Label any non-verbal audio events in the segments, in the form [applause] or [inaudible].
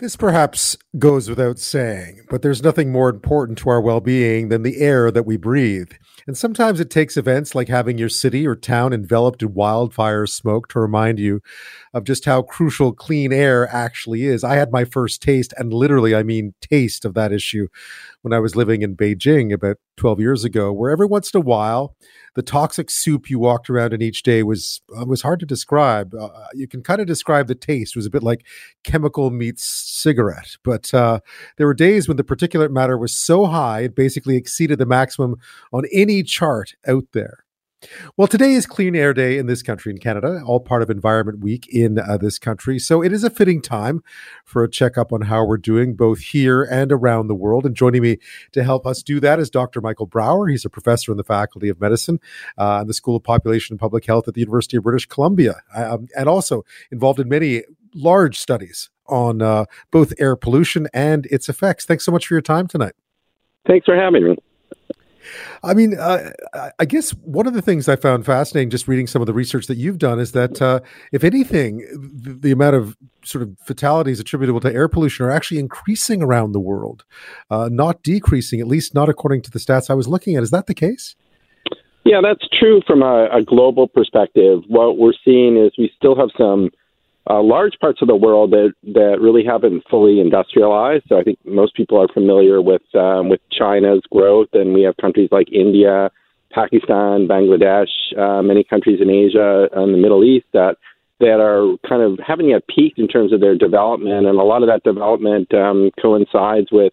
This perhaps goes without saying, but there's nothing more important to our well being than the air that we breathe. And sometimes it takes events like having your city or town enveloped in wildfire smoke to remind you of just how crucial clean air actually is. I had my first taste, and literally, I mean taste of that issue when I was living in Beijing about 12 years ago, where every once in a while, the toxic soup you walked around in each day was uh, was hard to describe. Uh, you can kind of describe the taste it was a bit like chemical meets cigarette. But uh, there were days when the particulate matter was so high it basically exceeded the maximum on any chart out there. Well, today is Clean Air Day in this country, in Canada, all part of Environment Week in uh, this country. So it is a fitting time for a checkup on how we're doing, both here and around the world. And joining me to help us do that is Dr. Michael Brauer. He's a professor in the Faculty of Medicine uh, in the School of Population and Public Health at the University of British Columbia, um, and also involved in many large studies on uh, both air pollution and its effects. Thanks so much for your time tonight. Thanks for having me. I mean, uh, I guess one of the things I found fascinating just reading some of the research that you've done is that, uh, if anything, the, the, amount of sort of fatalities attributable to air pollution are actually increasing around the world, uh, not decreasing, at least not according to the stats I was looking at. Is that the case? Yeah, that's true from a, a global perspective. What we're seeing is we still have some uh, large parts of the world that that really haven't fully industrialized. So I think most people are familiar with um, with China's growth, and we have countries like India, Pakistan, Bangladesh, uh, many countries in Asia and the Middle East that that are kind of haven't yet peaked in terms of their development, and a lot of that development um, coincides with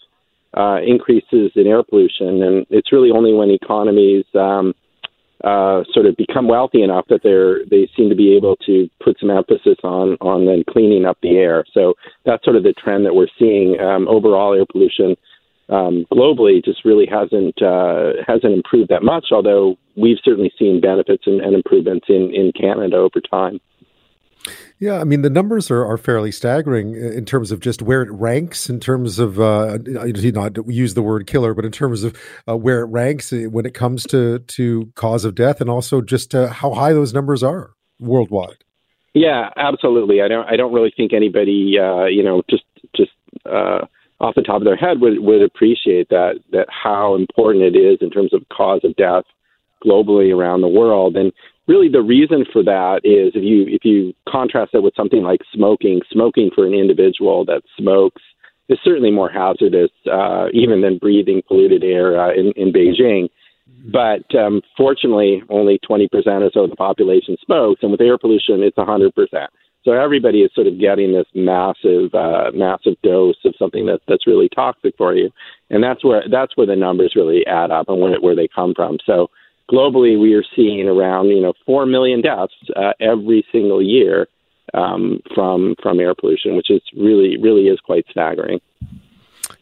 uh, increases in air pollution, and it's really only when economies um, uh, sort of become wealthy enough that they're they seem to be able to put some emphasis on on then cleaning up the air. So that's sort of the trend that we're seeing. Um, overall, air pollution um, globally just really hasn't uh, hasn't improved that much. Although we've certainly seen benefits and, and improvements in in Canada over time. Yeah, I mean the numbers are, are fairly staggering in terms of just where it ranks in terms of uh, not use the word killer, but in terms of uh, where it ranks when it comes to to cause of death, and also just uh, how high those numbers are worldwide. Yeah, absolutely. I don't I don't really think anybody uh, you know just just uh, off the top of their head would would appreciate that that how important it is in terms of cause of death globally around the world and really the reason for that is if you if you contrast that with something like smoking, smoking for an individual that smokes is certainly more hazardous uh, even than breathing polluted air uh, in, in Beijing. But um, fortunately, only 20% or so of the population smokes, and with air pollution, it's 100%. So everybody is sort of getting this massive, uh, massive dose of something that, that's really toxic for you, and that's where that's where the numbers really add up and where where they come from. So globally, we are seeing around you know four million deaths uh, every single year um, from from air pollution, which is really really is quite staggering.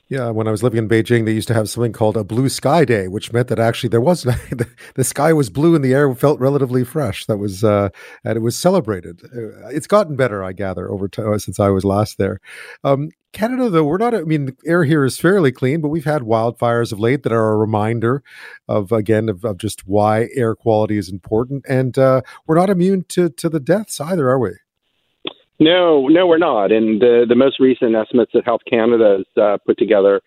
Yeah, when I was living in Beijing, they used to have something called a blue sky day, which meant that actually there was [laughs] the, sky was blue and the air felt relatively fresh. That was uh, and it was celebrated. Uh, it's gotten better, I gather, over time since I was last there. Um, Canada, though, we're not, I mean, the air here is fairly clean, but we've had wildfires of late that are a reminder of, again, of, of just why air quality is important. And uh, we're not immune to, to the deaths either, are we? No, no, we're not. And the, the most recent estimates that Health Canada has uh, put together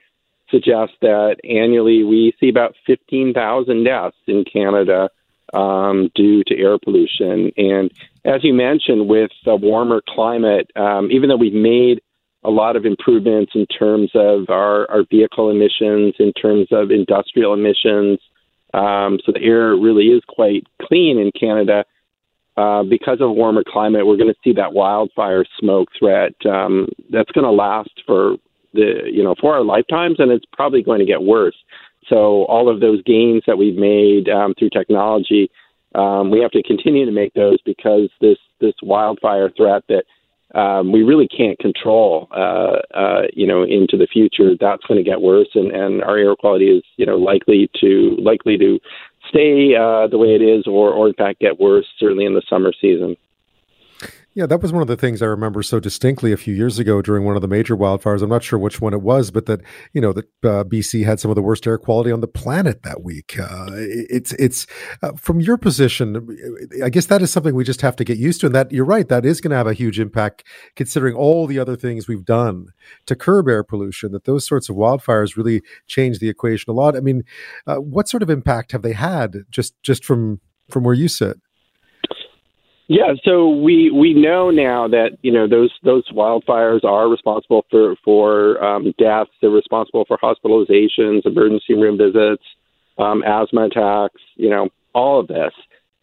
suggest that annually we see about 15,000 deaths in Canada um, due to air pollution. And as you mentioned, with a warmer climate, um, even though we've made a lot of improvements in terms of our, our vehicle emissions, in terms of industrial emissions. Um, so the air really is quite clean in Canada. Uh, because of a warmer climate, we're going to see that wildfire smoke threat um, that's going to last for the you know for our lifetimes, and it's probably going to get worse. So all of those gains that we've made um, through technology, um, we have to continue to make those because this this wildfire threat that um, we really can't control, uh, uh, you know, into the future. That's going to get worse, and, and our air quality is, you know, likely to likely to stay uh, the way it is, or or in fact get worse. Certainly in the summer season. Yeah, that was one of the things I remember so distinctly a few years ago during one of the major wildfires. I'm not sure which one it was, but that you know that uh, BC had some of the worst air quality on the planet that week. Uh, it's it's uh, from your position, I guess that is something we just have to get used to. And that you're right, that is going to have a huge impact considering all the other things we've done to curb air pollution. That those sorts of wildfires really change the equation a lot. I mean, uh, what sort of impact have they had just just from from where you sit? Yeah, so we we know now that you know those those wildfires are responsible for for um, deaths. They're responsible for hospitalizations, emergency room visits, um, asthma attacks. You know all of this,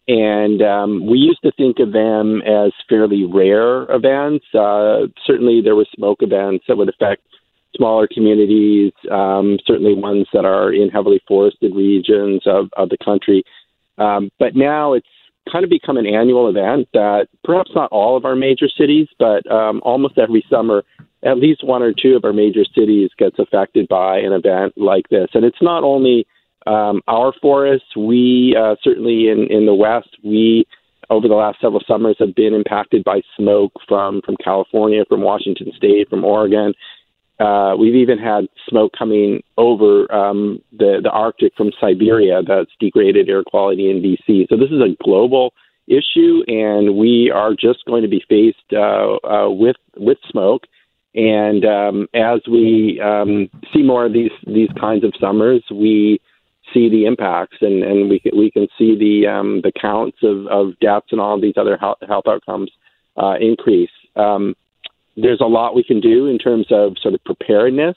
and um, we used to think of them as fairly rare events. Uh, certainly, there were smoke events that would affect smaller communities. Um, certainly, ones that are in heavily forested regions of, of the country. Um, but now it's kind of become an annual event that perhaps not all of our major cities, but um, almost every summer, at least one or two of our major cities gets affected by an event like this. And it's not only um, our forests. We uh, certainly in, in the West, we over the last several summers have been impacted by smoke from from California, from Washington State, from Oregon. Uh, we've even had smoke coming over um, the the Arctic from Siberia that's degraded air quality in BC. So this is a global issue, and we are just going to be faced uh, uh, with with smoke. And um, as we um, see more of these these kinds of summers, we see the impacts, and, and we can, we can see the um, the counts of, of deaths and all of these other health, health outcomes uh, increase. Um, there's a lot we can do in terms of sort of preparedness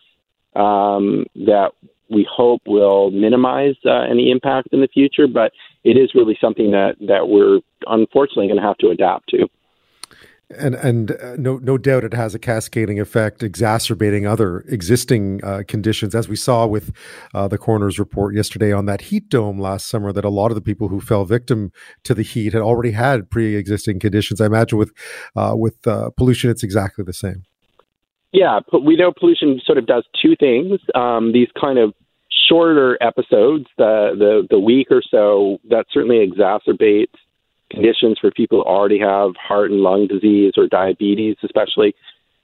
um, that we hope will minimize uh, any impact in the future. But it is really something that that we're unfortunately going to have to adapt to and and uh, no no doubt it has a cascading effect, exacerbating other existing uh, conditions, as we saw with uh, the coroner's report yesterday on that heat dome last summer. That a lot of the people who fell victim to the heat had already had pre-existing conditions. I imagine with uh, with uh, pollution, it's exactly the same. Yeah, we know pollution sort of does two things. Um, these kind of shorter episodes, the the the week or so, that certainly exacerbates conditions for people who already have heart and lung disease or diabetes, especially.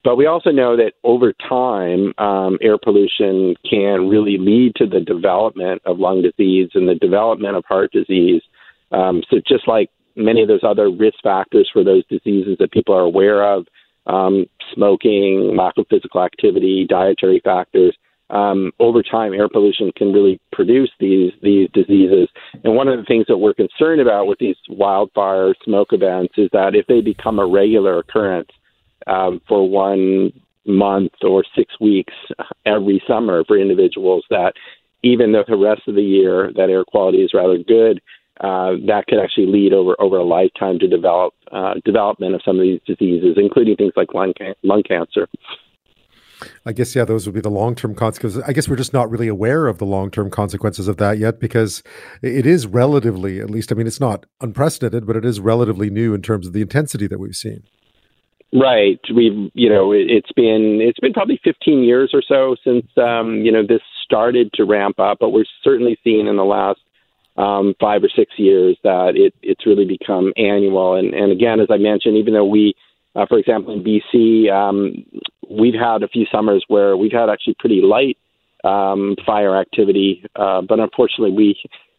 But we also know that over time, um, air pollution can really lead to the development of lung disease and the development of heart disease. Um, so, just like many of those other risk factors for those diseases that people are aware of, um, smoking, lack of physical activity, dietary factors, um, over time, air pollution can really produce these these diseases. And one of the things that we're concerned about with these wildfire smoke events is that if they become a regular occurrence um, for one month or six weeks every summer for individuals, that even though the rest of the year that air quality is rather good, uh, that could actually lead over over a lifetime to develop uh, development of some of these diseases, including things like lung, lung cancer. I guess yeah, those would be the long term consequences. I guess we're just not really aware of the long term consequences of that yet because it is relatively, at least, I mean, it's not unprecedented, but it is relatively new in terms of the intensity that we've seen. Right. We've, you know, it's been it's been probably 15 years or so since um, you know this started to ramp up, but we're certainly seeing in the last um, five or six years that it it's really become annual. And and again, as I mentioned, even though we uh, for example, in BC, um, we've had a few summers where we've had actually pretty light um, fire activity, uh, but unfortunately, we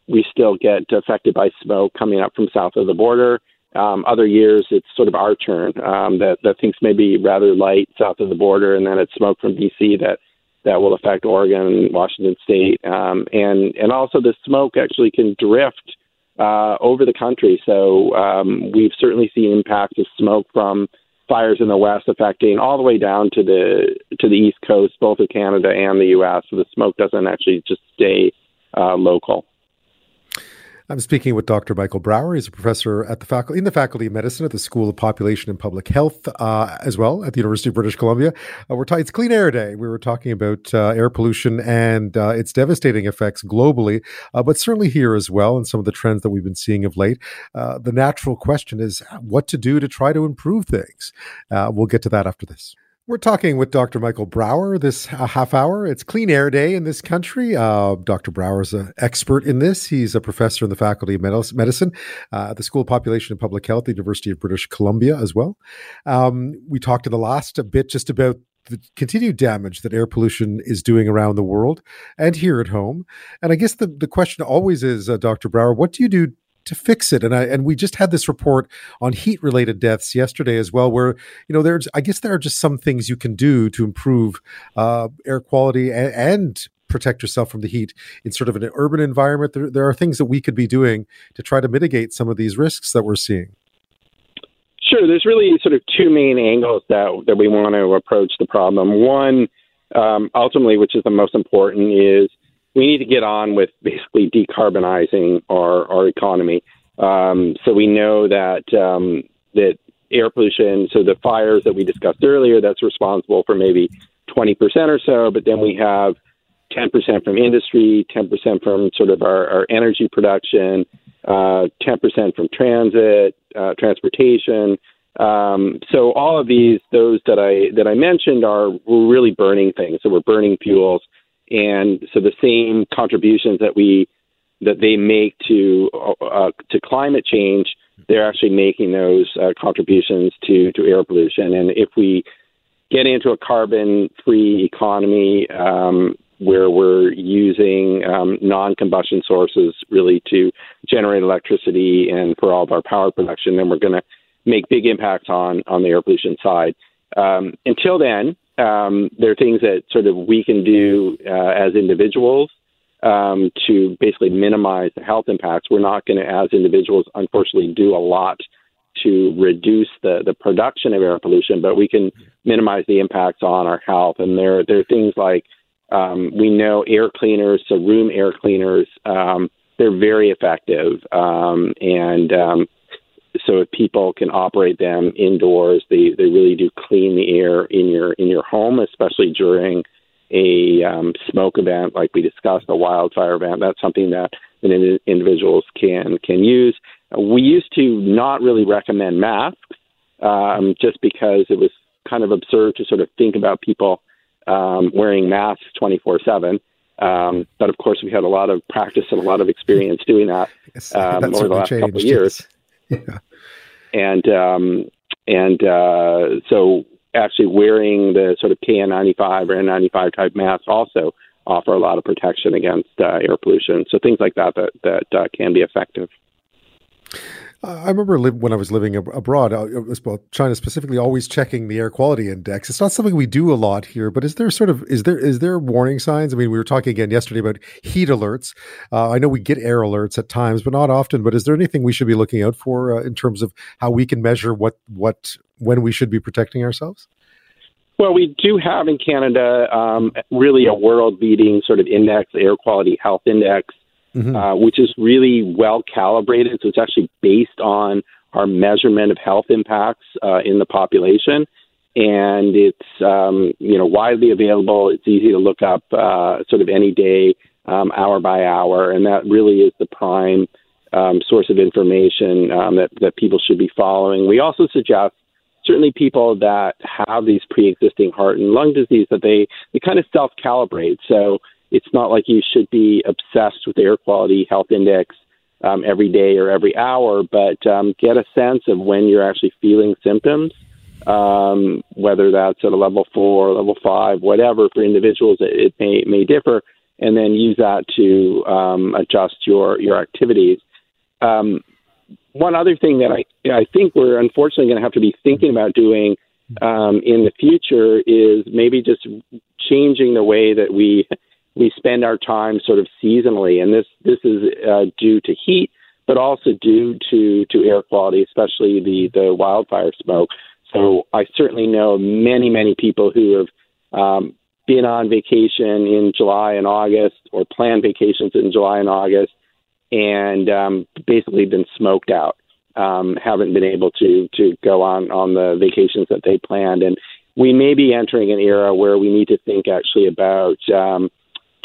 we still get affected by smoke coming up from south of the border. Um, other years, it's sort of our turn um, that that things may be rather light south of the border, and then it's smoke from BC that that will affect Oregon, and Washington State, um, and and also the smoke actually can drift uh, over the country. So um, we've certainly seen impacts of smoke from fires in the west affecting all the way down to the to the east coast, both of Canada and the U.S. So the smoke doesn't actually just stay uh, local. I'm speaking with Dr. Michael Brauer. He's a professor at the faculty in the Faculty of Medicine at the School of Population and Public Health, uh, as well at the University of British Columbia. Uh, we're t- it's Clean Air Day. We were talking about uh, air pollution and uh, its devastating effects globally, uh, but certainly here as well, and some of the trends that we've been seeing of late. Uh, the natural question is what to do to try to improve things. we'll get to that after this. We're talking with Dr. Michael Brauer this half hour. It's Clean Air Day in this country. Uh, Dr. Brauer is an expert in this. He's a professor in the Faculty of Medicine uh, at the School of Population and Public Health, the University of British Columbia, as well. Um, we talked in the last a bit just about the continued damage that air pollution is doing around the world and here at home. And I guess the, the question always is, uh, Dr. Brauer, what do you do to fix it. And I and we just had this report on heat related deaths yesterday as well, where you know there's I guess there are just some things you can do to improve uh, air quality and, and protect yourself from the heat in sort of an urban environment. There, there are things that we could be doing to try to mitigate some of these risks that we're seeing. Sure. There's really sort of two main angles that that we want to approach the problem. One, um, ultimately, which is the most important, is we need to get on with basically decarbonizing our, our economy. Um, so we know that um, that air pollution, so the fires that we discussed earlier, that's responsible for maybe 20% or so, but then we have 10% from industry, 10% from sort of our, our energy production, uh, 10% from transit, uh, transportation. Um, so all of these, those that I that I mentioned, are we're really burning things. So we're burning fuels and so the same contributions that we that they make to uh, to climate change, they're actually making those uh, contributions to to air pollution. And if we get into a carbon-free economy um, where we're using um, non-combustion sources really to generate electricity and for all of our power production, then we're going to make big impacts on on the air pollution side. Um, until then, um, there are things that sort of we can do uh, as individuals um, to basically minimize the health impacts. We're not going to, as individuals, unfortunately, do a lot to reduce the, the production of air pollution, but we can minimize the impacts on our health. And there, there are things like um, we know air cleaners, so room air cleaners, um, they're very effective. Um, and um, so if people can operate them indoors, they, they really do clean the air in your in your home, especially during a um, smoke event like we discussed, a wildfire event. That's something that, individuals can can use. We used to not really recommend masks um, just because it was kind of absurd to sort of think about people um, wearing masks 24 7. Um, but of course, we had a lot of practice and a lot of experience doing that [laughs] um, over the last changed. couple of years. [laughs] Yeah. And um, and uh, so actually wearing the sort of KN95 or N95 type masks also offer a lot of protection against uh, air pollution. So things like that that that uh, can be effective. I remember li- when I was living ab- abroad, uh, well, China specifically, always checking the air quality index. It's not something we do a lot here, but is there sort of is there is there warning signs? I mean, we were talking again yesterday about heat alerts. Uh, I know we get air alerts at times, but not often. But is there anything we should be looking out for uh, in terms of how we can measure what what when we should be protecting ourselves? Well, we do have in Canada um, really a world leading sort of index, air quality health index mm-hmm. uh, which is really well calibrated. So it's actually based on our measurement of health impacts uh, in the population. And it's um, you know widely available. It's easy to look up, uh, sort of any day, um, hour by hour, and that really is the prime um, source of information um, that that people should be following. We also suggest certainly people that have these pre-existing heart and lung disease that they they kind of self-calibrate. So it's not like you should be obsessed with air quality health index um, every day or every hour, but um, get a sense of when you're actually feeling symptoms, um, whether that's at a level four, level five, whatever. For individuals, it, it may may differ, and then use that to um, adjust your your activities. Um, one other thing that I I think we're unfortunately going to have to be thinking about doing um, in the future is maybe just changing the way that we we spend our time sort of seasonally, and this this is uh, due to heat, but also due to to air quality, especially the the wildfire smoke. So I certainly know many many people who have um, been on vacation in July and August, or planned vacations in July and August, and um, basically been smoked out. Um, haven't been able to to go on on the vacations that they planned, and we may be entering an era where we need to think actually about um,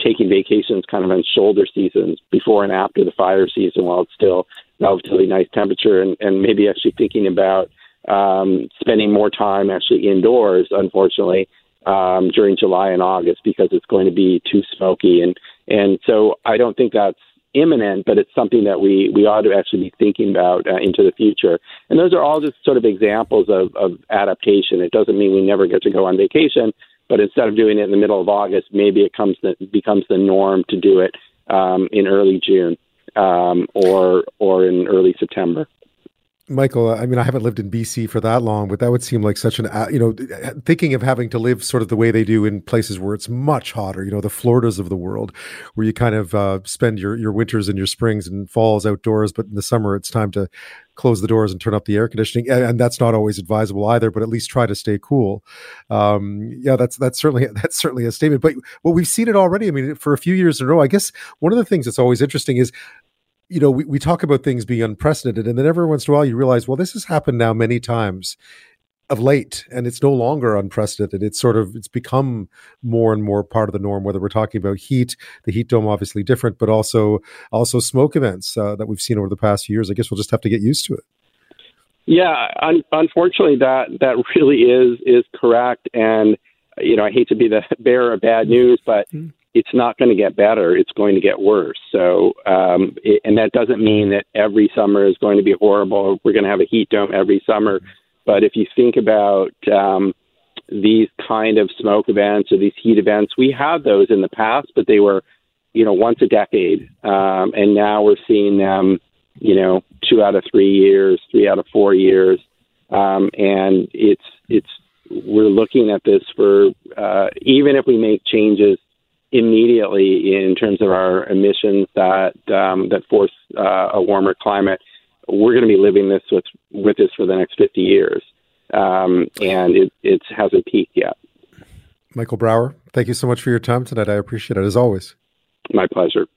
taking vacations kind of on shoulder seasons before and after the fire season while it's still relatively nice temperature and, and maybe actually thinking about um, spending more time actually indoors, unfortunately, um, during July and August because it's going to be too smoky. And, and so I don't think that's imminent, but it's something that we, we ought to actually be thinking about uh, into the future. And those are all just sort of examples of, of adaptation. It doesn't mean we never get to go on vacation, but instead of doing it in the middle of August, maybe it comes the, becomes the norm to do it um, in early June um, or or in early September. Michael, I mean, I haven't lived in BC for that long, but that would seem like such an, you know, thinking of having to live sort of the way they do in places where it's much hotter, you know, the Floridas of the world, where you kind of uh, spend your, your winters and your springs and falls outdoors, but in the summer it's time to close the doors and turn up the air conditioning. And, and that's not always advisable either, but at least try to stay cool. Um, yeah, that's, that's certainly, [laughs] that's certainly a statement, but well, we've seen it already. I mean, for a few years in a row, I guess one of the things that's always interesting is you know, we, we talk about things being unprecedented, and then every once in a while you realize, well, this has happened now many times of late, and it's no longer unprecedented. It's sort of it's become more and more part of the norm. Whether we're talking about heat, the heat dome obviously different, but also also smoke events uh, that we've seen over the past few years. I guess we'll just have to get used to it. Yeah, un- unfortunately, that that really is is correct, and you know, I hate to be the [laughs] bearer of bad news, but mm it's not going to get better. It's going to get worse. So, um, it, and that doesn't mean that every summer is going to be horrible. We're going to have a heat dome every summer. But if you think about um, these kind of smoke events or these heat events, we had those in the past, but they were, you know, once a decade. Um, and now we're seeing them, you know, two out of three years, three out of four years. Um, and it's, it's, we're looking at this for, uh, even if we make changes immediately in terms of our emissions that um, that force uh, a warmer climate. We're going to be living this with with this for the next 50 years, um, and it it hasn't peaked yet. Michael Brauer, thank you so much for your time tonight. I appreciate it as always. My pleasure.